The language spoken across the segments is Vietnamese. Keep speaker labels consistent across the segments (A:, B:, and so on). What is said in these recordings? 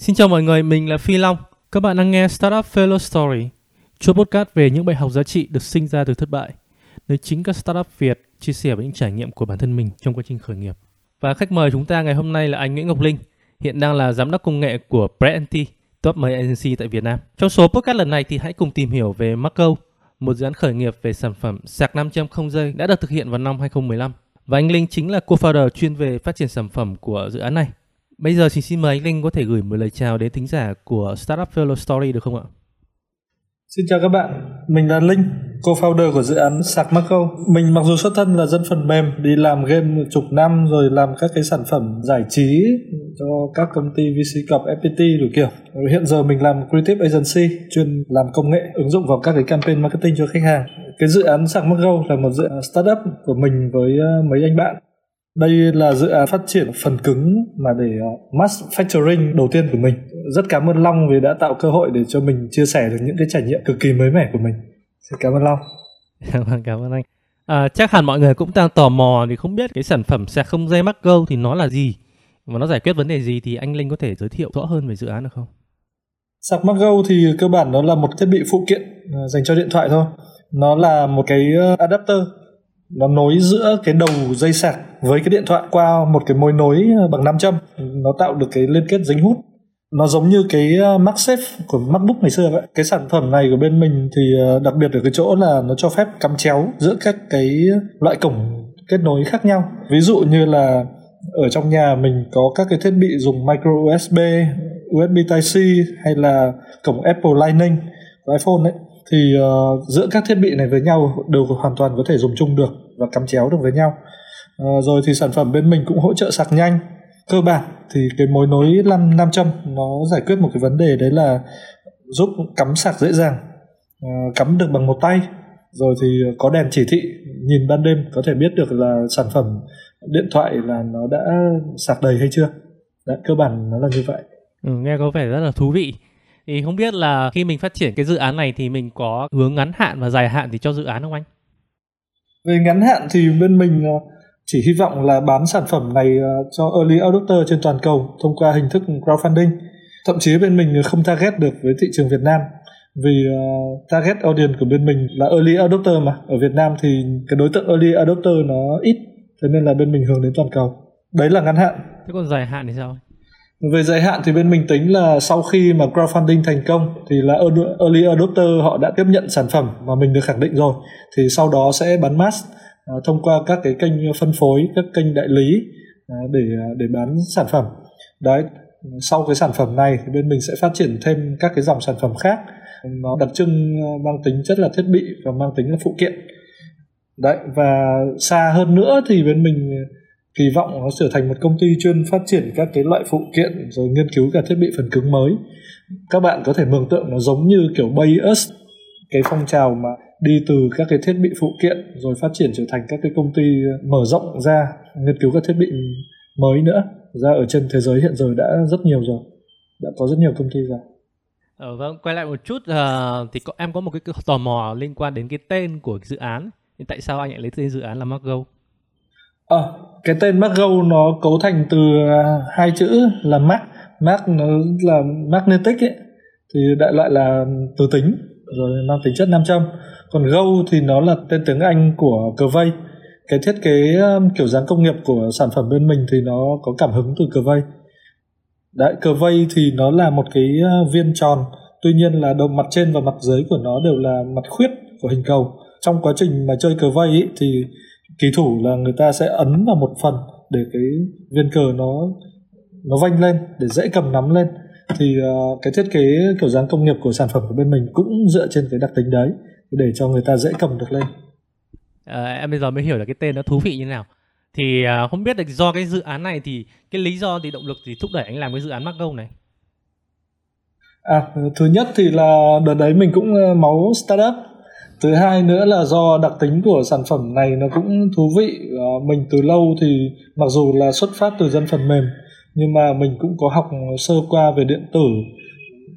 A: Xin chào mọi người, mình là Phi Long. Các bạn đang nghe Startup Failure Story, chuỗi podcast về những bài học giá trị được sinh ra từ thất bại, nơi chính các startup Việt chia sẻ những trải nghiệm của bản thân mình trong quá trình khởi nghiệp. Và khách mời chúng ta ngày hôm nay là anh Nguyễn Ngọc Linh, hiện đang là giám đốc công nghệ của Brand top mấy agency tại Việt Nam. Trong số podcast lần này thì hãy cùng tìm hiểu về Marco, một dự án khởi nghiệp về sản phẩm sạc 500 không dây đã được thực hiện vào năm 2015. Và anh Linh chính là co-founder chuyên về phát triển sản phẩm của dự án này. Bây giờ thì xin mời anh Linh có thể gửi một lời chào đến thính giả của Startup Fellow Story được không ạ?
B: Xin chào các bạn, mình là Linh, co-founder của dự án Sạc Marco. Mình mặc dù xuất thân là dân phần mềm, đi làm game chục năm rồi làm các cái sản phẩm giải trí cho các công ty VC Corp, FPT đủ kiểu. Hiện giờ mình làm creative agency, chuyên làm công nghệ ứng dụng vào các cái campaign marketing cho khách hàng. Cái dự án Sạc Marco là một dự án startup của mình với ờ, mấy anh bạn đây là dự án phát triển phần cứng mà để ờ, mass factoring đầu tiên của mình. Rất cảm ơn Long vì đã tạo cơ hội để cho mình chia sẻ được những cái trải nghiệm cực kỳ mới mẻ của mình. Xin cảm ơn Long.
A: Vâng, cảm ơn anh. À, chắc hẳn mọi người cũng đang tò mò thì không biết cái sản phẩm sạc không dây mắc câu thì nó là gì và nó giải quyết vấn đề gì thì anh Linh có thể giới thiệu rõ hơn về dự án được không?
B: Sạc mắc câu thì cơ bản nó là một thiết bị phụ kiện ờ, dành cho điện thoại thôi. Nó là một cái ờ, adapter nó nối giữa cái đầu dây sạc với cái điện thoại qua một cái mối nối ờ, bằng nam châm nó tạo được cái liên kết dính hút nó giống như cái ờ, MagSafe của MacBook ngày xưa vậy. Cái sản phẩm này của bên mình thì ờ, đặc biệt ở cái chỗ là nó cho phép cắm chéo giữa các cái loại cổng kết nối khác nhau. Ví dụ như là ở trong nhà mình có các cái thiết bị dùng micro USB, USB Type-C hay là cổng Apple Lightning của iPhone đấy thì uh, giữa các thiết bị này với nhau đều hoàn toàn có thể dùng chung được và cắm chéo được với nhau. Uh, rồi thì sản phẩm bên mình cũng hỗ trợ sạc nhanh. Cơ bản thì cái mối nối nam nam châm nó giải quyết một cái vấn đề đấy là giúp cắm sạc dễ dàng uh, cắm được bằng một tay. Rồi thì có đèn chỉ thị nhìn ban đêm có thể biết được là sản phẩm điện thoại là nó đã sạc đầy hay chưa. Đấy, cơ bản nó là như vậy.
A: Ừ, nghe có vẻ rất là thú vị thì không biết là khi mình phát triển cái dự án này thì mình có hướng ngắn hạn và dài hạn thì cho dự án không anh?
B: Về ngắn hạn thì bên mình ờ, chỉ hy vọng là bán sản phẩm này ờ, cho early adopter trên toàn cầu thông qua hình thức crowdfunding. Thậm chí bên mình không target được với thị trường Việt Nam vì uh, target audience của bên mình là early adopter mà ở Việt Nam thì cái đối tượng early adopter nó ít thế nên là bên mình hướng đến toàn cầu đấy là ngắn hạn
A: thế còn dài hạn thì sao
B: về dài hạn thì bên mình tính là sau khi mà crowdfunding thành công thì là early adopter họ đã tiếp nhận sản phẩm mà mình được khẳng định rồi. Thì sau đó sẽ bán mass à, thông qua các cái kênh phân phối, các kênh đại lý à, để à, để bán sản phẩm. Đấy, sau cái sản phẩm này thì bên mình sẽ phát triển thêm các cái dòng sản phẩm khác. Nó đặc trưng mang tính chất là thiết bị và mang tính là phụ kiện. Đấy, và xa hơn nữa thì bên mình kỳ vọng nó trở thành một công ty chuyên phát triển các cái loại phụ kiện rồi nghiên cứu cả thiết bị phần cứng mới các bạn có thể mường tượng nó giống như kiểu Bay Us cái phong trào mà đi từ các cái thiết bị phụ kiện rồi phát triển trở thành các cái công ty mở rộng ra nghiên cứu các thiết bị mới nữa ra ở trên thế giới hiện giờ đã rất nhiều rồi đã có rất nhiều công ty rồi
A: Ờ, vâng, quay lại một chút uh, thì có, em có một cái tò mò liên quan đến cái tên của dự án. Thì tại sao anh lại lấy tên dự án là Margo?
B: Ờ, à, cái tên MacGo nó cấu thành từ à, hai chữ là Mac Mac nó là magnetic ấy. Thì đại loại là từ tính rồi mang tính chất nam châm. Còn Go thì nó là tên tiếng Anh của cờ vây. Cái thiết kế à, kiểu dáng công nghiệp của sản phẩm bên mình thì nó có cảm hứng từ cờ vây. Đấy, cờ vây thì nó là một cái à, viên tròn tuy nhiên là đầu mặt trên và mặt dưới của nó đều là mặt khuyết của hình cầu trong quá trình mà chơi cờ vây ấy, thì kỳ thủ là người ta sẽ ấn vào một phần để cái viên cờ nó nó vanh lên để dễ cầm nắm lên. Thì uh, cái thiết kế kiểu dáng công nghiệp của sản phẩm của bên mình cũng dựa trên cái đặc tính đấy để cho người ta dễ cầm được lên.
A: À, em bây giờ mới hiểu là cái tên nó thú vị như thế nào. Thì uh, không biết được do cái dự án này thì cái lý do thì động lực gì thúc đẩy anh làm cái dự án câu này?
B: À thứ nhất thì là đợt đấy mình cũng máu startup thứ hai nữa là do đặc tính của sản phẩm này nó cũng thú vị. Ờ, mình từ lâu thì mặc dù là xuất phát từ dân phần mềm, nhưng mà mình cũng có học sơ qua về điện tử.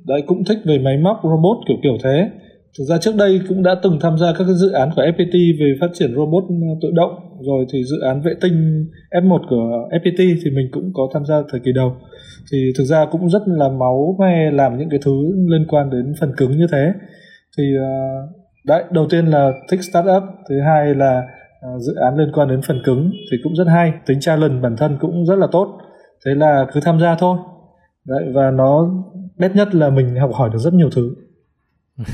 B: Đấy, cũng thích về máy móc, robot kiểu kiểu thế. Thực ra trước đây cũng đã từng tham gia các cái dự án của FPT về phát triển robot ờ, tự động. Rồi thì dự án vệ tinh F1 của FPT thì mình cũng có tham gia thời kỳ đầu. Thì thực ra cũng rất là máu me làm những cái thứ liên quan đến phần cứng như thế. Thì ờ, đấy đầu tiên là thích startup thứ hai là dự án liên quan đến phần cứng thì cũng rất hay tính challenge bản thân cũng rất là tốt thế là cứ tham gia thôi đấy và nó best nhất là mình học hỏi được rất nhiều thứ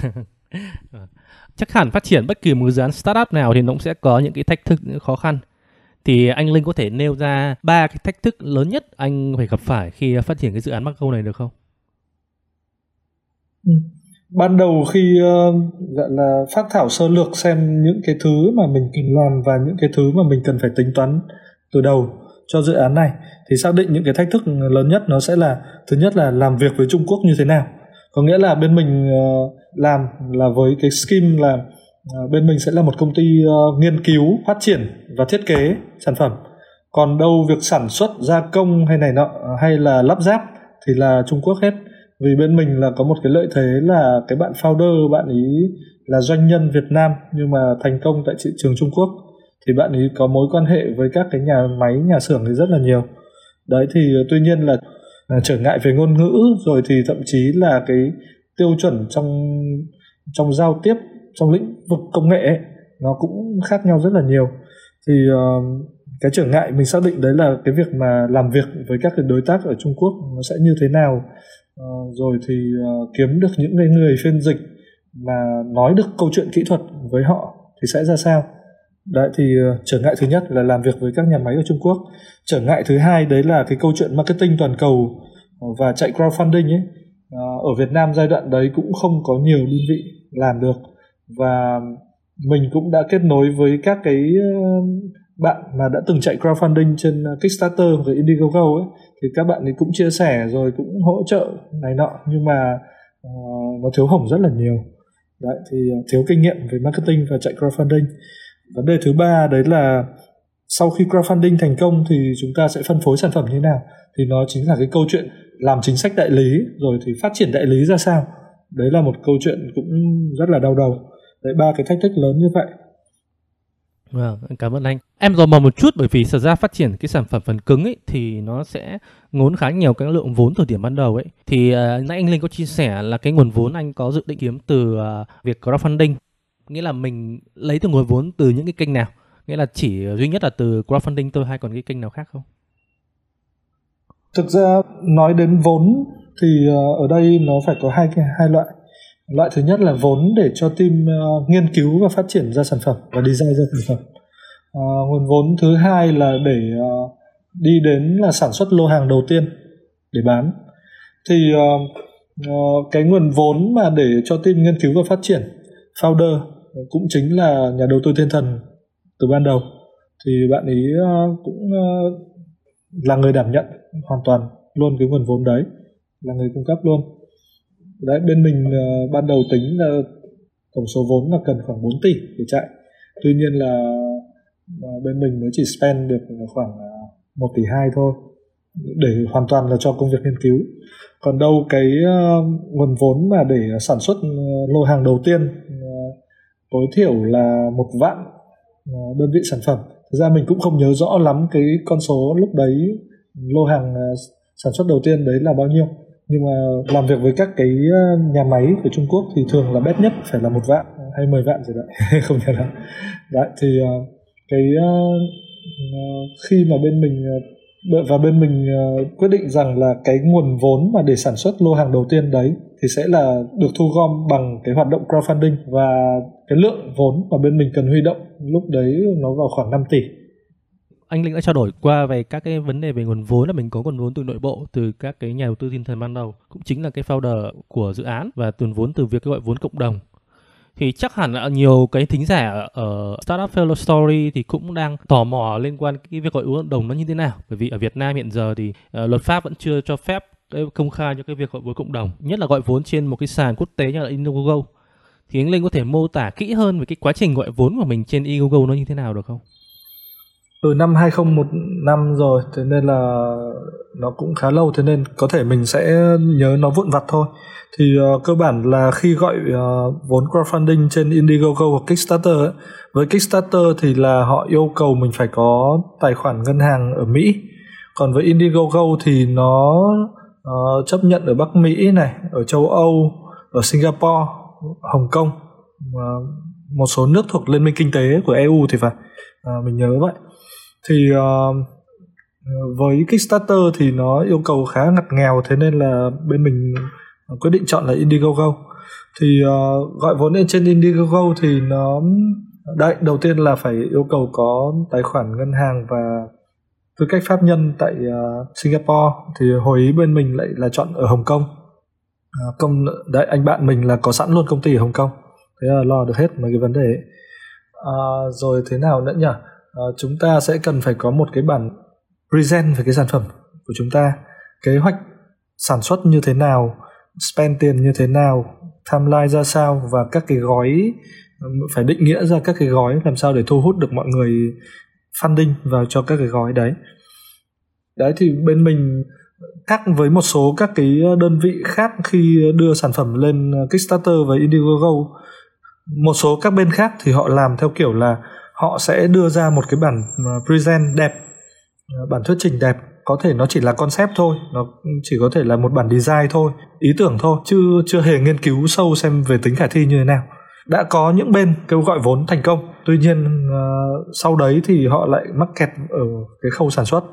A: chắc hẳn phát triển bất kỳ một dự án startup nào thì nó cũng sẽ có những cái thách thức những khó khăn thì anh Linh có thể nêu ra ba cái thách thức lớn nhất anh phải gặp phải khi phát triển cái dự án Marco này được không?
B: Ừ. Ban đầu khi uh, gọi là phát thảo sơ lược xem những cái thứ mà mình cần làm và những cái thứ mà mình cần phải tính toán từ đầu cho dự án này thì xác định những cái thách thức lớn nhất nó sẽ là thứ nhất là làm việc với Trung Quốc như thế nào. Có nghĩa là bên mình uh, làm là với cái scheme là uh, bên mình sẽ là một công ty uh, nghiên cứu phát triển và thiết kế sản phẩm. Còn đâu việc sản xuất gia công hay này nọ hay là lắp ráp thì là Trung Quốc hết vì bên mình là có một cái lợi thế là cái bạn founder bạn ý là doanh nhân Việt Nam nhưng mà thành công tại thị trường Trung Quốc. Thì bạn ấy có mối quan hệ với các cái nhà máy nhà xưởng thì rất là nhiều. Đấy thì ờ, tuy nhiên là ờ, trở ngại về ngôn ngữ rồi thì thậm chí là cái tiêu chuẩn trong trong giao tiếp trong lĩnh vực công nghệ ấy, nó cũng khác nhau rất là nhiều. Thì uh, cái trở ngại mình xác định đấy là cái việc mà làm việc với các cái đối tác ở Trung Quốc nó sẽ như thế nào Ờ, rồi thì ờ, kiếm được những người phiên dịch mà nói được câu chuyện kỹ thuật với họ thì sẽ ra sao Đấy, thì ờ, trở ngại thứ nhất là làm việc với các nhà máy ở Trung Quốc. Trở ngại thứ hai đấy là cái câu chuyện marketing toàn cầu và chạy crowdfunding ấy. Ở Việt Nam giai đoạn đấy cũng không có nhiều đơn vị làm được và mình cũng đã kết nối với các cái bạn mà đã từng chạy crowdfunding trên Kickstarter và Indiegogo ấy thì các bạn ấy cũng chia sẻ rồi cũng hỗ trợ này nọ nhưng mà uh, nó thiếu hỏng rất là nhiều. Đấy thì thiếu kinh nghiệm về marketing và chạy crowdfunding. Vấn đề thứ ba đấy là sau khi crowdfunding thành công thì chúng ta sẽ phân phối sản phẩm như thế nào? Thì nó chính là cái câu chuyện làm chính sách đại lý rồi thì phát triển đại lý ra sao? Đấy là một câu chuyện cũng rất là đau đầu. Đấy ba cái thách thức lớn như vậy.
A: Vâng, cảm ơn anh. Em dò mò một chút bởi vì thật ra phát triển cái sản phẩm phần cứng ấy thì nó sẽ ngốn khá nhiều cái lượng vốn từ điểm ban đầu ấy. Thì uh, nãy anh Linh có chia sẻ là cái nguồn vốn anh có dự định kiếm từ uh, việc crowdfunding nghĩa là mình lấy từ nguồn vốn từ những cái kênh nào nghĩa là chỉ duy nhất là từ crowdfunding thôi hay còn cái kênh nào khác không
B: thực ra nói đến vốn thì uh, ở đây nó phải có hai hai loại loại thứ nhất là vốn để cho team uh, nghiên cứu và phát triển ra sản phẩm và design ra sản phẩm. Uh, nguồn vốn thứ hai là để uh, đi đến là sản xuất lô hàng đầu tiên để bán. Thì uh, uh, cái nguồn vốn mà để cho team nghiên cứu và phát triển founder cũng chính là nhà đầu tư thiên thần từ ban đầu. Thì bạn ấy uh, cũng uh, là người đảm nhận hoàn toàn luôn cái nguồn vốn đấy là người cung cấp luôn đấy bên mình uh, ban đầu tính là tổng số vốn là cần khoảng 4 tỷ để chạy. Tuy nhiên là ờ, bên mình mới chỉ spend được khoảng ờ, 1 tỷ 2 thôi để hoàn toàn là cho công việc nghiên cứu. Còn đâu cái nguồn vốn mà để sản xuất lô hàng đầu tiên tối thiểu là một vạn uh, đơn vị sản phẩm. Thực ra mình cũng không nhớ rõ lắm cái con số lúc đấy lô hàng uh, sản xuất đầu tiên đấy là bao nhiêu nhưng mà làm việc với các cái ờ, nhà máy của Trung Quốc thì thường là bét nhất phải là một vạn hay 10 vạn gì đấy không nhớ lắm. Đấy, thì ờ, cái ờ, khi mà bên mình và bên mình quyết định rằng là cái nguồn vốn mà để sản xuất lô hàng đầu tiên đấy thì sẽ là được thu gom bằng cái hoạt động crowdfunding và cái lượng vốn mà bên mình cần huy động lúc đấy nó vào khoảng 5 tỷ
A: anh Linh đã trao đổi qua về các cái vấn đề về nguồn vốn là mình có nguồn vốn từ nội bộ từ các cái nhà đầu tư thiên thần ban đầu cũng chính là cái founder của dự án và nguồn vốn từ việc gọi vốn cộng đồng. Thì chắc hẳn là nhiều cái thính giả ở Startup Fellow Story thì cũng đang tò mò liên quan cái việc gọi vốn cộng đồng nó như thế nào. Bởi vì ở Việt Nam hiện giờ thì uh, luật pháp vẫn chưa cho phép cái công khai cho cái việc gọi vốn cộng đồng nhất là gọi vốn trên một cái sàn quốc tế như là Indiegogo. Thì anh Linh có thể mô tả kỹ hơn về cái quá trình gọi vốn của mình trên Indiegogo nó như thế nào được không?
B: Từ năm 2015 rồi thế nên là nó cũng khá lâu thế nên có thể mình sẽ nhớ nó vụn vặt thôi. Thì uh, cơ bản là khi gọi uh, vốn crowdfunding trên Indiegogo hoặc Kickstarter ấy, với Kickstarter thì là họ yêu cầu mình phải có tài khoản ngân hàng ở Mỹ. Còn với Indiegogo thì nó uh, chấp nhận ở Bắc Mỹ này ở châu Âu ở Singapore Hồng Kông uh, một số nước thuộc Liên minh kinh tế của EU thì phải. Uh, mình nhớ vậy thì uh, với Kickstarter thì nó yêu cầu khá ngặt nghèo thế nên là bên mình quyết định chọn là Indiegogo. Thì uh, gọi vốn lên trên Indiegogo thì nó đấy đầu tiên là phải yêu cầu có tài khoản ngân hàng và tư cách pháp nhân tại uh, Singapore. Thì hồi ý bên mình lại là chọn ở Hồng Kông. Uh, công đấy anh bạn mình là có sẵn luôn công ty ở Hồng Kông. Thế là lo được hết mấy cái vấn đề ấy. Uh, rồi thế nào nữa nhỉ? Uh, chúng ta sẽ cần phải có một cái bản present về cái sản phẩm của chúng ta. Kế hoạch sản xuất như thế nào spend tiền như thế nào timeline ra sao và các cái gói phải định nghĩa ra các cái gói làm sao để thu hút được mọi người funding vào cho các cái gói đấy. Đấy thì bên mình khác với một số các cái đơn vị khác khi đưa sản phẩm lên Kickstarter và Indiegogo một số các bên khác thì họ làm theo kiểu là họ sẽ đưa ra một cái bản ờ, present đẹp ờ, bản thuyết trình đẹp. Có thể nó chỉ là concept thôi nó chỉ có thể là một bản design thôi ý tưởng thôi chứ chưa hề nghiên cứu sâu xem về tính khả thi như thế nào. Đã có những bên kêu gọi vốn thành công tuy nhiên uh, sau đấy thì họ lại mắc kẹt ở cái khâu sản xuất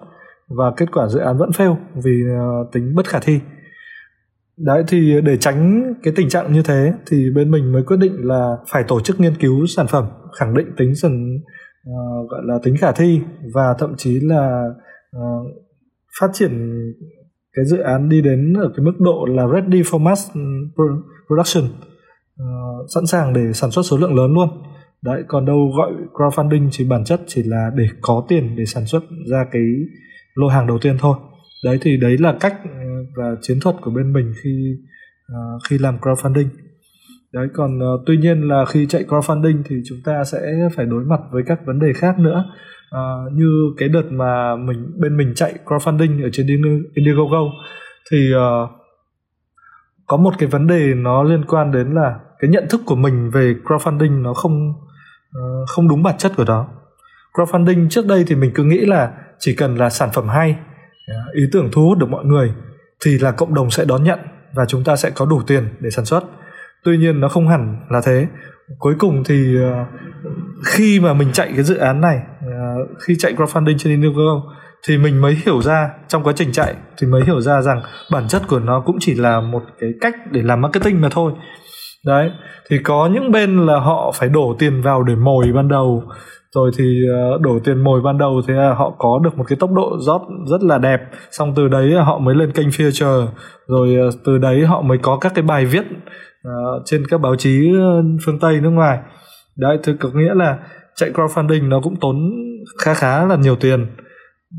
B: và kết quả dự án vẫn fail vì uh, tính bất khả thi đấy thì để tránh cái tình trạng như thế thì bên mình mới quyết định là phải tổ chức nghiên cứu sản phẩm khẳng định tính dần uh, ờ, gọi là tính khả thi và thậm chí là uh, phát triển cái dự án đi đến ở cái mức độ là ready for mass production uh, sẵn sàng để sản xuất số lượng lớn luôn. Đấy còn đâu gọi crowdfunding chỉ bản chất chỉ là để có tiền để sản xuất ra cái lô hàng đầu tiên thôi đấy thì đấy là cách ừ, và chiến thuật của bên mình khi uh, khi làm crowdfunding. Đấy còn uh, tuy nhiên là khi chạy crowdfunding thì chúng ta sẽ phải đối mặt với các vấn đề khác nữa. Uh, như cái đợt mà mình bên mình chạy crowdfunding ở trên Indiegogo thì uh, có một cái vấn đề nó liên quan đến là cái nhận thức của mình về crowdfunding nó không uh, không đúng bản chất của nó. Crowdfunding trước đây thì mình cứ nghĩ là chỉ cần là sản phẩm hay Dạ, ý tưởng thu hút được mọi người thì là cộng đồng sẽ đón nhận và chúng ta sẽ có đủ tiền để sản xuất. Tuy nhiên nó không hẳn là thế. Cuối cùng thì ờ, khi mà mình chạy cái dự án này ờ, khi chạy crowdfunding trên Indiegogo thì mình mới hiểu ra, trong quá trình chạy thì mới hiểu ra rằng bản chất của nó cũng chỉ là một cái cách để làm marketing mà thôi. Đấy, thì có những bên là họ phải đổ tiền vào để mồi ban đầu rồi thì đổ tiền mồi ban đầu thì họ có được một cái tốc độ rót rất là đẹp. Xong từ đấy họ mới lên kênh feature rồi từ đấy họ mới có các cái bài viết uh, trên các báo chí phương tây nước ngoài. Đấy thì có nghĩa là chạy crowdfunding nó cũng tốn khá khá là nhiều tiền.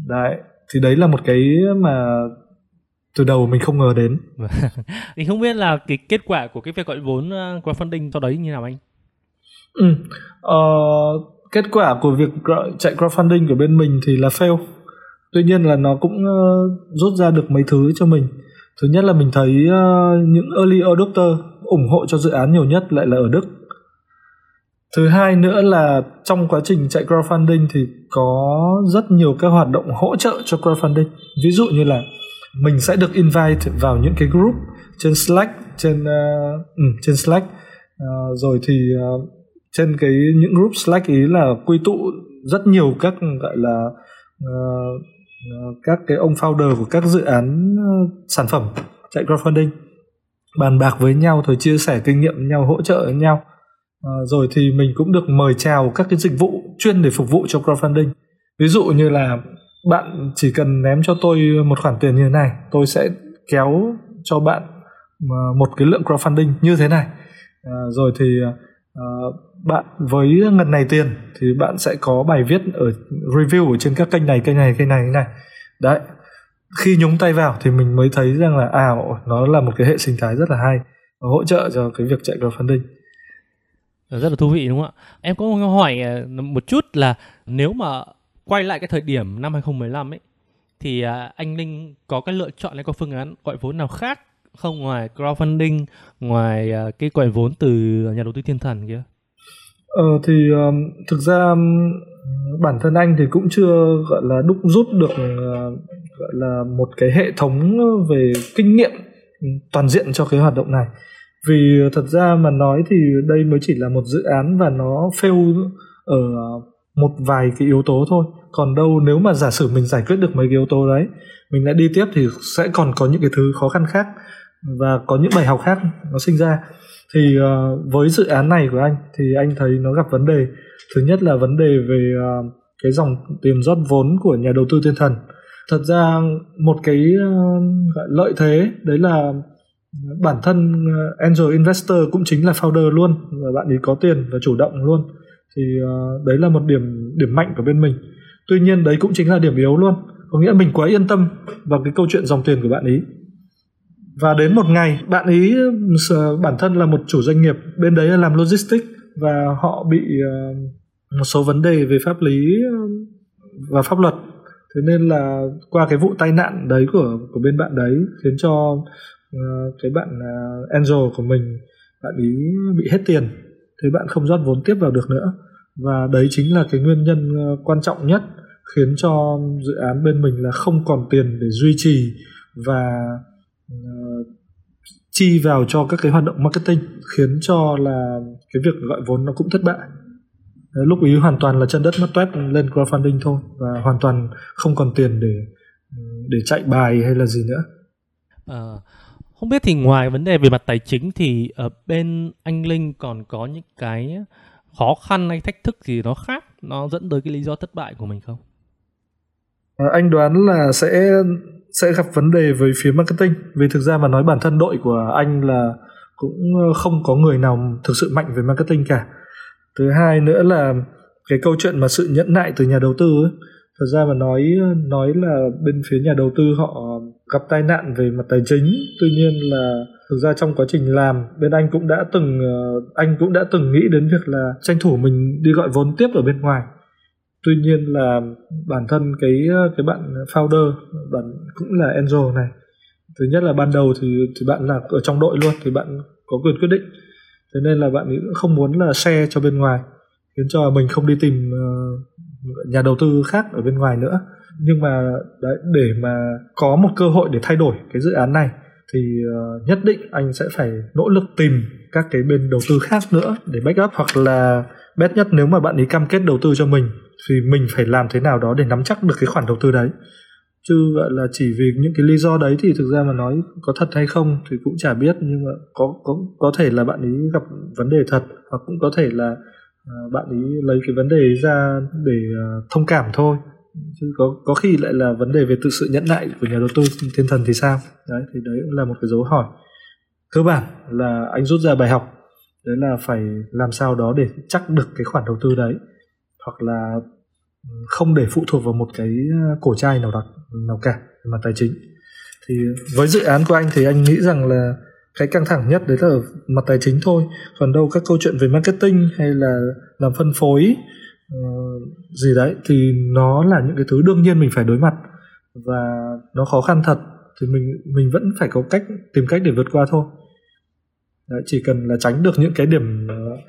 B: Đấy thì đấy là một cái mà từ đầu mình không ngờ đến.
A: Thì không biết là cái kết quả của cái việc gọi vốn crowdfunding sau đấy như nào anh?
B: Ừ. uh, kết quả của việc chạy crowdfunding của bên mình thì là fail. Tuy nhiên là nó cũng uh, rút ra được mấy thứ cho mình. Thứ nhất là mình thấy uh, những early adopter ủng hộ cho dự án nhiều nhất lại là ở đức. Thứ hai nữa là trong quá trình chạy crowdfunding thì có rất nhiều các hoạt động hỗ trợ cho crowdfunding. Ví dụ như là mình sẽ được invite vào những cái group trên slack trên uh, ừ, trên slack. Uh, rồi thì uh, trên cái những group slack ý là quy tụ rất nhiều các gọi là uh, các cái ông founder của các dự án uh, sản phẩm chạy crowdfunding. Bàn bạc với nhau rồi chia sẻ kinh nghiệm với nhau hỗ trợ với nhau. À, rồi thì mình cũng được mời chào các cái dịch vụ chuyên để phục vụ cho crowdfunding. Ví dụ như là bạn chỉ cần ném cho tôi một khoản tiền như thế này tôi sẽ kéo cho bạn một cái lượng crowdfunding như thế này. À, rồi thì Ờ, bạn với ngần này tiền thì bạn sẽ có bài viết ở review ở trên các kênh này kênh này kênh này kênh này. Đấy, khi nhúng tay vào thì mình mới thấy rằng là à nó là một cái hệ sinh thái rất là hay và hỗ trợ cho cái việc chạy crowdfunding.
A: Ờ, rất là thú vị, đúng không ạ? Em có một câu hỏi ờ, một chút là nếu mà quay lại cái thời điểm năm 2015 ấy, thì à, anh Linh có cái lựa chọn hay có phương án gọi vốn nào khác không ngoài crowdfunding, ngoài uh, cái gọi vốn từ nhà đầu tư thiên thần kia?
B: Ờ thì um, thực ra um, bản thân anh thì cũng chưa gọi là đúc rút được uh, gọi là một cái hệ thống về kinh nghiệm toàn diện cho cái hoạt động này vì thật ra mà nói thì đây mới chỉ là một dự án và nó fail ở một vài cái yếu tố thôi. Còn đâu nếu mà giả sử mình giải quyết được mấy cái yếu tố đấy mình lại đi tiếp thì sẽ còn có những cái thứ khó khăn khác và có những bài học khác nó sinh ra. Thì uh, với dự án này của anh thì anh thấy nó gặp vấn đề. Thứ nhất là vấn đề về uh, cái dòng tiền rót vốn của nhà đầu tư thiên thần. Thật ra một cái uh, lợi thế đấy là bản thân angel investor cũng chính là founder luôn và bạn ấy có tiền và chủ động luôn thì uh, đấy là một điểm điểm mạnh của bên mình. Tuy nhiên đấy cũng chính là điểm yếu luôn. Có nghĩa mình quá yên tâm vào cái câu chuyện dòng tiền của bạn ấy và đến một ngày bạn ấy bản thân là một chủ doanh nghiệp bên đấy là làm logistics và họ bị uh, một số vấn đề về pháp lý ờ, và pháp luật. Thế nên là qua cái vụ tai nạn đấy của của bên bạn đấy khiến cho uh, cái bạn uh, Angel của mình bạn ấy bị hết tiền thế bạn không rót vốn tiếp vào được nữa. Và đấy chính là cái nguyên nhân ờ, quan trọng nhất khiến cho dự án bên mình là không còn tiền để duy trì và uh, chi vào cho các cái hoạt động marketing khiến cho là cái việc gọi vốn nó cũng thất bại. Lúc ý hoàn toàn là chân đất mất toét lên crowdfunding thôi và hoàn toàn không còn tiền để ừ, để chạy bài hay là gì nữa.
A: À, không biết thì ngoài vấn đề về mặt tài chính thì ở bên anh Linh còn có những cái khó khăn hay thách thức gì nó khác nó dẫn tới cái lý do thất bại của mình không?
B: À, anh đoán là sẽ sẽ gặp vấn đề với phía marketing vì thực ra mà nói bản thân đội của anh là cũng ờ, không có người nào thực sự mạnh về marketing cả thứ hai nữa là cái câu chuyện mà sự nhẫn nại từ nhà đầu tư ấy, thật ra mà nói ờ, nói là bên phía nhà đầu tư họ gặp tai nạn về mặt tài chính. Tuy nhiên là thực ra trong quá trình làm, bên anh cũng đã từng ờ, anh cũng đã từng nghĩ đến việc là tranh thủ mình đi gọi vốn tiếp ở bên ngoài. Tuy nhiên là bản thân cái ờ, cái bạn founder, bạn cũng là angel này. Thứ nhất là ban đầu thì thì bạn là ở trong đội luôn, thì bạn có quyền quyết định. Thế nên là bạn ấy cũng không muốn là share cho bên ngoài, khiến cho mình không đi tìm nhà đầu tư khác ở bên ngoài nữa. Nhưng mà đấy, để mà có một cơ hội để thay đổi cái dự án này thì uh, nhất định anh sẽ phải nỗ lực tìm các cái bên đầu tư khác nữa để backup hoặc là best nhất nếu mà bạn ấy cam kết đầu tư cho mình thì mình phải làm thế nào đó để nắm chắc được cái khoản đầu tư đấy. Chứ gọi là chỉ vì những cái lý do đấy thì thực ra mà nói có thật hay không thì cũng chả biết nhưng mà có có có thể là bạn ấy gặp vấn đề thật hoặc cũng có thể là Ờ, bạn ấy lấy cái vấn đề ra để ờ, thông cảm thôi. Chứ có có khi lại là vấn đề về tự sự nhẫn nại của nhà đầu tư, thiên thần thì sao? Đấy, thì đấy cũng là một cái dấu hỏi. Cơ bản là anh rút ra bài học, đấy là phải làm sao đó để chắc được cái khoản đầu tư đấy, hoặc là ừ, không để phụ thuộc vào một cái ờ, cổ trai nào đặc nào cả, về mặt tài chính. Thì với dự án của anh thì anh nghĩ rằng là cái căng thẳng nhất đấy là ở mặt tài chính thôi. Còn đâu các câu chuyện về marketing hay là làm phân phối uh, gì đấy thì nó là những cái thứ đương nhiên mình phải đối mặt. Và nó khó khăn thật thì mình mình vẫn phải có cách tìm cách để vượt qua thôi. Đấy, chỉ cần là tránh được những cái điểm uh,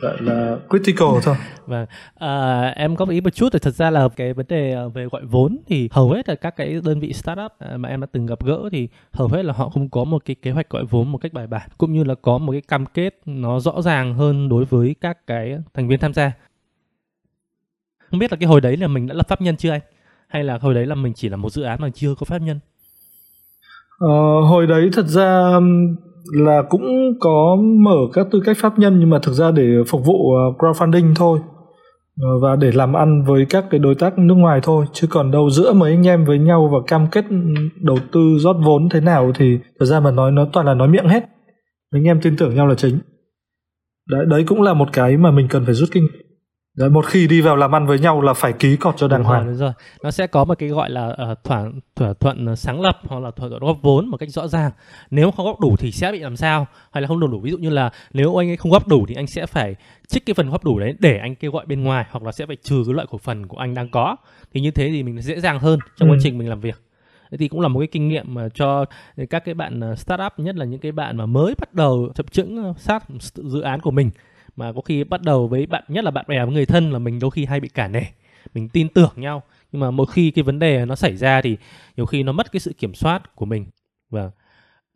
B: gọi là critical thôi.
A: Vâng, à, em có ý một chút thì thật ra là cái vấn đề à, về gọi vốn thì hầu hết là các cái đơn vị startup à, mà em đã từng gặp gỡ thì hầu hết là họ không có một cái kế hoạch gọi vốn một cách bài bản cũng như là có một cái cam kết nó rõ ràng hơn đối với các cái thành viên tham gia. Không biết là cái hồi đấy là mình đã lập pháp nhân chưa anh? Hay là hồi đấy là mình chỉ là một dự án mà chưa có pháp nhân?
B: Ờ, hồi đấy thật ra là cũng có mở các tư cách pháp nhân, nhưng mà thực ra để phục vụ à, crowdfunding thôi. Ờ, và để làm ăn với các cái đối tác nước ngoài thôi. Chứ còn đâu giữa mấy anh em với nhau và cam kết ừ, đầu tư rót vốn thế nào thì thực ra mà nói, nó toàn là nói miệng hết. Mấy anh em tin tưởng nhau là chính. Đấy đấy cũng là một cái mà mình cần phải rút kinh. Đấy, một khi đi vào làm ăn với nhau là phải ký cọt cho đàng hoàng
A: rồi, đúng rồi. Nó sẽ có một cái gọi là uh, thỏa thỏa thuận sáng lập hoặc là thỏa thuận góp vốn một cách rõ ràng. Nếu không góp đủ thì sẽ bị làm sao? Hay là không đủ đủ? Ví dụ như là nếu anh ấy không góp đủ thì anh sẽ phải trích cái phần góp đủ đấy để anh kêu gọi bên ngoài hoặc là sẽ phải trừ cái loại cổ phần của anh đang có. Thì như thế thì mình dễ dàng hơn trong
B: Ừ.
A: quá trình mình làm việc. Thế thì cũng là một cái kinh nghiệm mà cho các cái bạn ờ, startup nhất là những cái bạn mà mới bắt đầu chập chững ờ, sát dự án của mình mà có khi bắt đầu với bạn nhất là bạn bè với người thân là mình đôi khi hay bị cả nể mình tin tưởng nhau. Nhưng mà mỗi khi cái vấn đề nó xảy ra thì nhiều khi nó mất cái sự kiểm soát của mình. Và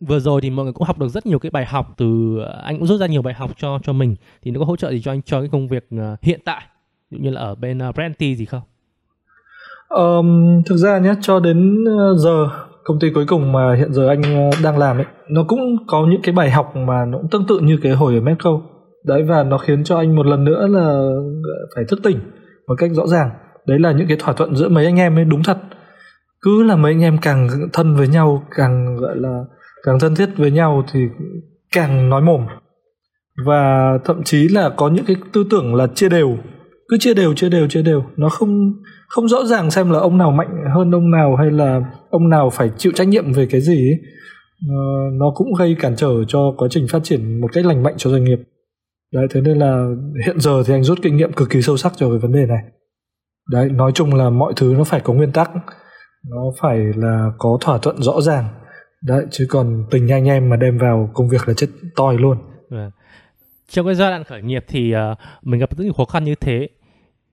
A: vừa rồi thì mọi người cũng học được rất nhiều cái bài học từ à, anh cũng rút ra nhiều bài học cho cho mình. Thì nó có hỗ trợ gì cho anh cho cái công việc à, hiện tại? Ví dụ như là ở bên uh, gì không?
B: Um, thực ra nhé cho đến ờ, giờ công ty cuối cùng mà hiện giờ anh ờ, đang làm ấy nó cũng có những cái bài học mà nó cũng tương tự như cái hồi ở Medco đấy, và nó khiến cho anh một lần nữa là phải thức tỉnh một cách rõ ràng. Đấy là những cái thỏa thuận giữa mấy anh em ấy, đúng thật. Cứ là mấy anh em càng thân với nhau, càng, gọi là, càng thân thiết với nhau thì càng nói mồm. Và thậm chí là có những cái tư tưởng là chia đều. Cứ chia đều chia đều chia đều. Nó không không rõ ràng xem là ông nào mạnh hơn ông nào hay là ông nào phải chịu trách nhiệm về cái gì ấy. Ờ, nó cũng gây cản trở cho quá trình phát triển một cách lành mạnh cho doanh nghiệp đấy thế nên là hiện giờ thì anh rút kinh nghiệm cực kỳ sâu sắc cho cái vấn đề này. Đấy nói chung là mọi thứ nó phải có nguyên tắc nó phải là có thỏa thuận rõ ràng. Đấy chứ còn tình anh em mà đem vào công việc là chết toi luôn.
A: Vâng. Trong cái giai đoạn khởi nghiệp thì uh, mình gặp rất nhiều khó khăn như thế.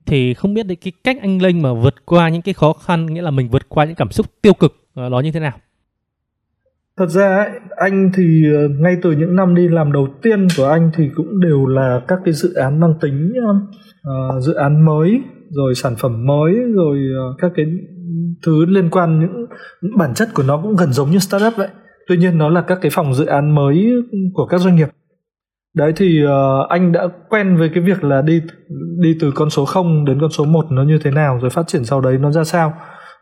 A: Thì không biết đấy cái cách anh Linh mà vượt qua những cái khó khăn nghĩa là mình vượt qua những cảm xúc tiêu cực ờ, đó như thế nào?
B: Thật ra ấy, anh thì ờ, ngay từ những năm đi làm đầu tiên của anh thì cũng đều là các cái dự án mang tính uh, dự án mới rồi sản phẩm mới rồi các cái thứ liên quan những, những bản chất của nó cũng gần giống như startup vậy. Tuy nhiên nó là các cái phòng dự án mới của các doanh nghiệp. Đấy thì uh, anh đã quen với cái việc là đi đi từ con số 0 đến con số 1 nó như thế nào rồi phát triển sau đấy nó ra sao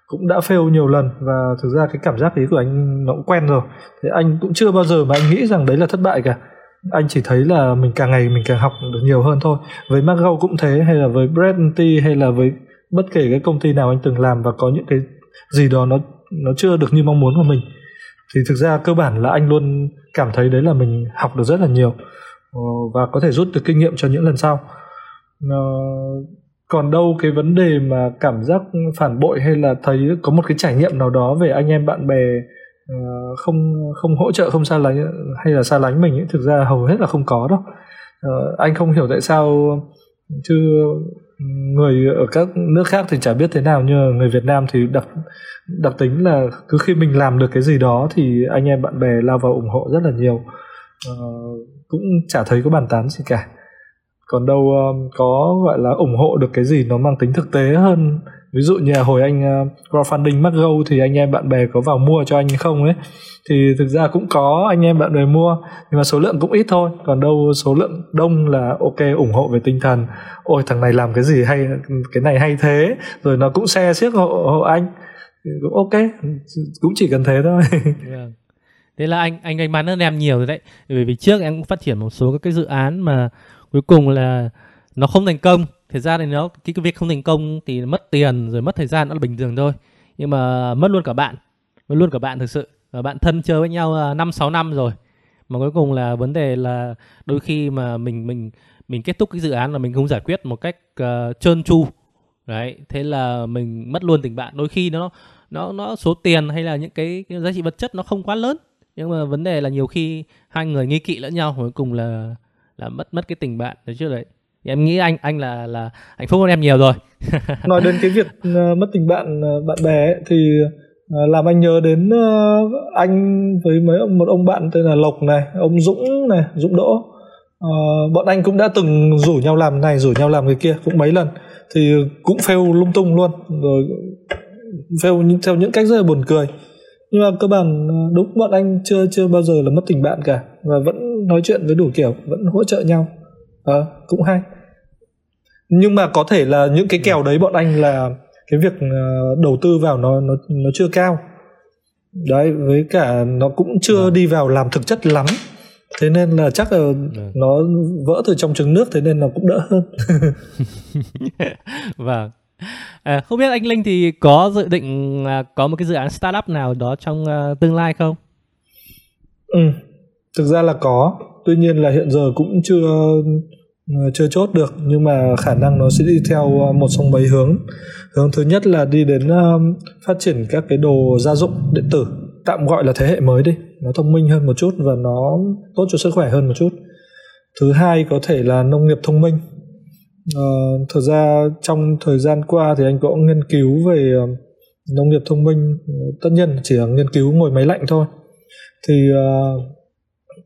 B: cũng đã fail nhiều lần và thực ra cái cảm giác đấy của anh nó cũng quen rồi. Thế anh cũng chưa bao giờ mà anh nghĩ rằng đấy là thất bại cả. Anh chỉ thấy là mình càng ngày mình càng học được nhiều hơn thôi. Với Margo cũng thế, hay là với Brand hay là với bất kể cái công ty nào anh từng làm và có những cái gì đó nó nó chưa được như mong muốn của mình, thì thực ra cơ bản là anh luôn cảm thấy đấy là mình học được rất là nhiều ờ, và có thể rút được kinh nghiệm cho những lần sau. Ờ, còn đâu cái vấn đề mà cảm giác phản bội hay là thấy có một cái trải nghiệm nào đó về anh em bạn bè ờ, không không hỗ trợ không xa lánh hay là xa lánh mình ấy, thực ra hầu hết là không có đâu. Ờ, anh không hiểu tại sao chứ người ở các nước khác thì chả biết thế nào nhưng người Việt Nam thì đặc đặc tính là cứ khi mình làm được cái gì đó thì anh em bạn bè lao vào ủng hộ rất là nhiều. Ờ, cũng chả thấy có bàn tán gì cả còn đâu um, có gọi là ủng hộ được cái gì nó mang tính thực tế hơn? Ví dụ như là hồi anh uh, crowdfunding MacGo thì anh em bạn bè có vào mua cho anh không ấy? Thì thực ra cũng có anh em bạn bè mua nhưng mà số lượng cũng ít thôi. Còn đâu số lượng đông là ok ủng hộ về tinh thần. Ôi thằng này làm cái gì hay cái này hay thế. Rồi nó cũng share xiếc hộ, hộ anh. Cũng ok cũng chỉ cần thế thôi.
A: Yeah. Thế là anh anh anh bán hơn em nhiều rồi đấy. Bởi vì trước em cũng phát triển một số các cái dự án mà cuối cùng là nó không thành công. Thực ra thì nó cái, cái việc không thành công thì mất tiền rồi mất thời gian nó là bình thường thôi. Nhưng mà mất luôn cả bạn, mất luôn cả bạn thực sự. Và bạn thân chơi với nhau à, 5 6 năm rồi. Mà cuối cùng là vấn đề là đôi khi mà mình mình mình kết thúc cái dự án là mình không giải quyết một cách uh, trơn tru. Đấy, thế là mình mất luôn tình bạn. Đôi khi nó nó nó số tiền hay là những cái, cái giá trị vật chất nó không quá lớn nhưng mà vấn đề là nhiều khi hai người nghi kỵ lẫn nhau cuối cùng là là mất mất cái tình bạn. Đấy chứ đấy. Thì em nghĩ anh anh là là hạnh phúc hơn em nhiều rồi.
B: Nói đến cái việc uh, mất tình bạn uh, bạn bè ấy, thì uh, làm anh nhớ đến uh, anh với mấy ông một ông bạn tên là Lộc này ông Dũng này Dũng Đỗ. Uh, bọn anh cũng đã từng rủ nhau làm này rủ nhau làm người kia cũng mấy lần. Thì cũng fail lung tung luôn rồi fail theo những cách rất là buồn cười nhưng mà cơ bản đúng bọn anh chưa chưa bao giờ là mất tình bạn cả và vẫn nói chuyện với đủ kiểu vẫn hỗ trợ nhau. À, cũng hay. Nhưng mà có thể là những cái kèo đấy bọn anh là cái việc đầu tư vào nó nó nó chưa cao. Đấy với cả nó cũng chưa đi vào làm thực chất lắm. Thế nên là chắc là vâng. nó vỡ từ trong trứng nước thế nên nó cũng đỡ hơn.
A: Vâng à, không biết anh Linh thì có dự định à, có một cái dự án startup nào đó trong à, tương lai không?
B: Ừ thực ra là có. Tuy nhiên là hiện giờ cũng chưa à, chưa chốt được nhưng mà khả năng nó sẽ đi theo à, một trong mấy hướng. Hướng thứ nhất là đi đến à, phát triển các cái đồ gia dụng điện tử tạm gọi là thế hệ mới đi. Nó thông minh hơn một chút và nó tốt cho sức khỏe hơn một chút. Thứ hai có thể là nông nghiệp thông minh. Uh, thật ra trong thời gian qua thì anh cũng nghiên cứu về ờ, nông nghiệp thông minh. Ờ, tất nhiên chỉ là nghiên cứu ngồi máy lạnh thôi. Thì uh,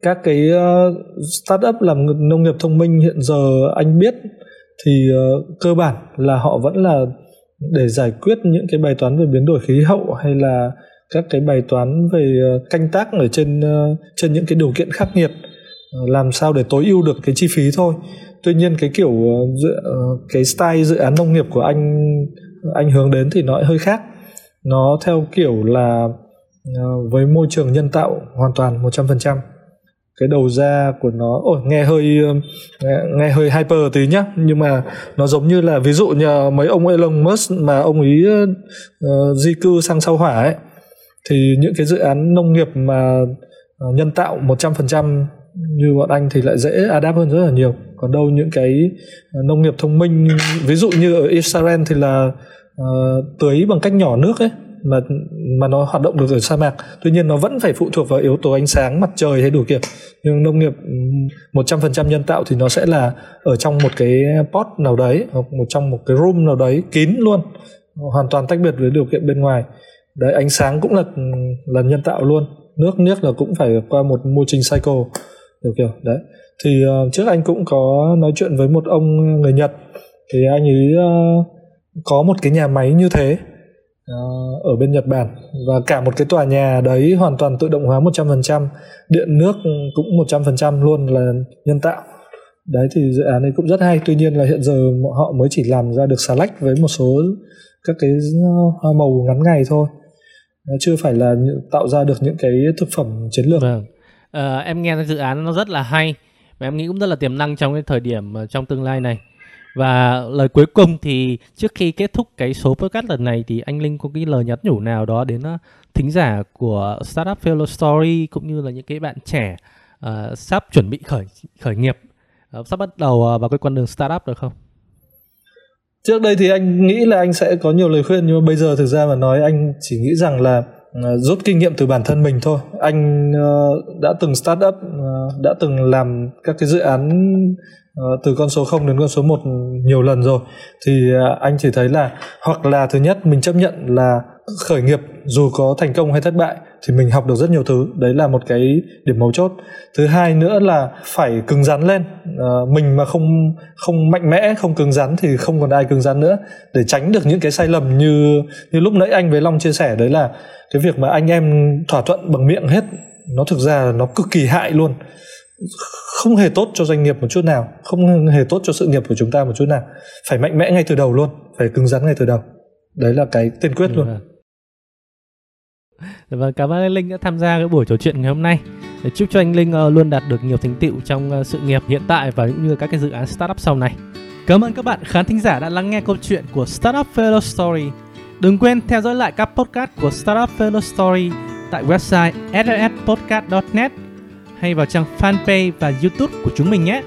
B: các cái uh, startup làm nông nghiệp thông minh hiện giờ anh biết thì uh, cơ bản là họ vẫn là để giải quyết những cái bài toán về biến đổi khí hậu hay là các cái bài toán về uh, canh tác ở trên uh, trên những cái điều kiện khắc nghiệt uh, làm sao để tối ưu được cái chi phí thôi tuy nhiên cái kiểu ờ, ờ, cái style dự án nông nghiệp của anh anh hướng đến thì nó hơi khác. Nó theo kiểu là ờ, với môi trường nhân tạo hoàn toàn 100% cái đầu ra của nó ôi nghe hơi nghe, nghe hơi hyper tí nhá. Nhưng mà nó giống như là ví dụ như mấy ông Elon Musk mà ông ấy uh, di cư sang sao hỏa ấy. Thì những cái dự án nông nghiệp mà nhân tạo 100% như bọn anh thì lại dễ adapt hơn rất là nhiều. Còn đâu những cái ờ, nông nghiệp thông minh ví dụ như ở Israel thì là uh, tưới bằng cách nhỏ nước ấy mà mà nó hoạt động được ở sa mạc. Tuy nhiên nó vẫn phải phụ thuộc vào yếu tố ánh sáng mặt trời hay đủ kiểu. Nhưng nông nghiệp 100% nhân tạo thì nó sẽ là ở trong một cái pot nào đấy hoặc một trong một cái room nào đấy kín luôn hoàn toàn tách biệt với điều kiện bên ngoài. Đấy ánh sáng cũng là là nhân tạo luôn. Nước nước là cũng phải qua một môi trình cycle kiểu kiểu đấy thì uh, trước anh cũng có nói chuyện với một ông người Nhật thì anh ấy uh, có một cái nhà máy như thế uh, ở bên Nhật Bản và cả một cái tòa nhà đấy hoàn toàn tự động hóa 100%, điện nước cũng 100% luôn là nhân tạo. Đấy thì dự án này cũng rất hay, tuy nhiên là hiện giờ họ mới chỉ làm ra được xà lách với một số các cái hoa màu ngắn ngày thôi. Nó chưa phải là tạo ra được những cái thực phẩm chiến lược.
A: Vâng uh, em nghe dự án nó rất là hay và em nghĩ cũng rất là tiềm năng trong cái thời điểm ờ, trong tương lai này và lời cuối cùng thì trước khi kết thúc cái số podcast lần này thì anh Linh có cái lời nhắn nhủ nào đó đến uh, thính giả của Startup Fellow Story cũng như là những cái bạn trẻ uh, sắp chuẩn bị khởi khởi nghiệp uh, sắp bắt đầu uh, vào cái con đường startup được không?
B: Trước đây thì anh nghĩ là anh sẽ có nhiều lời khuyên nhưng mà bây giờ thực ra mà nói anh chỉ nghĩ rằng là uh, Ờ, rút kinh nghiệm từ bản thân mình thôi. Anh ờ, đã từng start up, ờ, đã từng làm các cái dự án từ con số 0 đến con số 1 nhiều lần rồi thì anh chỉ thấy là hoặc là thứ nhất mình chấp nhận là khởi nghiệp dù có thành công hay thất bại thì mình học được rất nhiều thứ. Đấy là một cái điểm mấu chốt. Thứ hai nữa là phải cứng rắn lên. À, mình mà không không mạnh mẽ không cứng rắn thì không còn ai cứng rắn nữa. Để tránh được những cái sai lầm như như lúc nãy anh với long chia sẻ đấy là cái việc mà anh em thỏa thuận bằng miệng hết nó thực ra là nó cực kỳ hại luôn. Không hề tốt cho doanh nghiệp một chút nào không hề tốt cho sự nghiệp của chúng ta một chút nào. Phải mạnh mẽ ngay từ đầu luôn phải cứng rắn ngay từ đầu. Đấy là cái tiên quyết luôn
A: và cảm ơn anh Linh đã tham gia cái buổi trò chuyện ngày hôm nay. Để chúc cho anh Linh ờ, luôn đạt được nhiều thành tựu trong ờ, sự nghiệp hiện tại và cũng như các cái dự án startup sau này. Cảm ơn các bạn khán thính giả đã lắng nghe câu chuyện của Startup Fellow Story. Đừng quên theo dõi lại các podcast của Startup Fellow Story tại website srspodcast.net hay vào trang fanpage và YouTube của chúng mình nhé.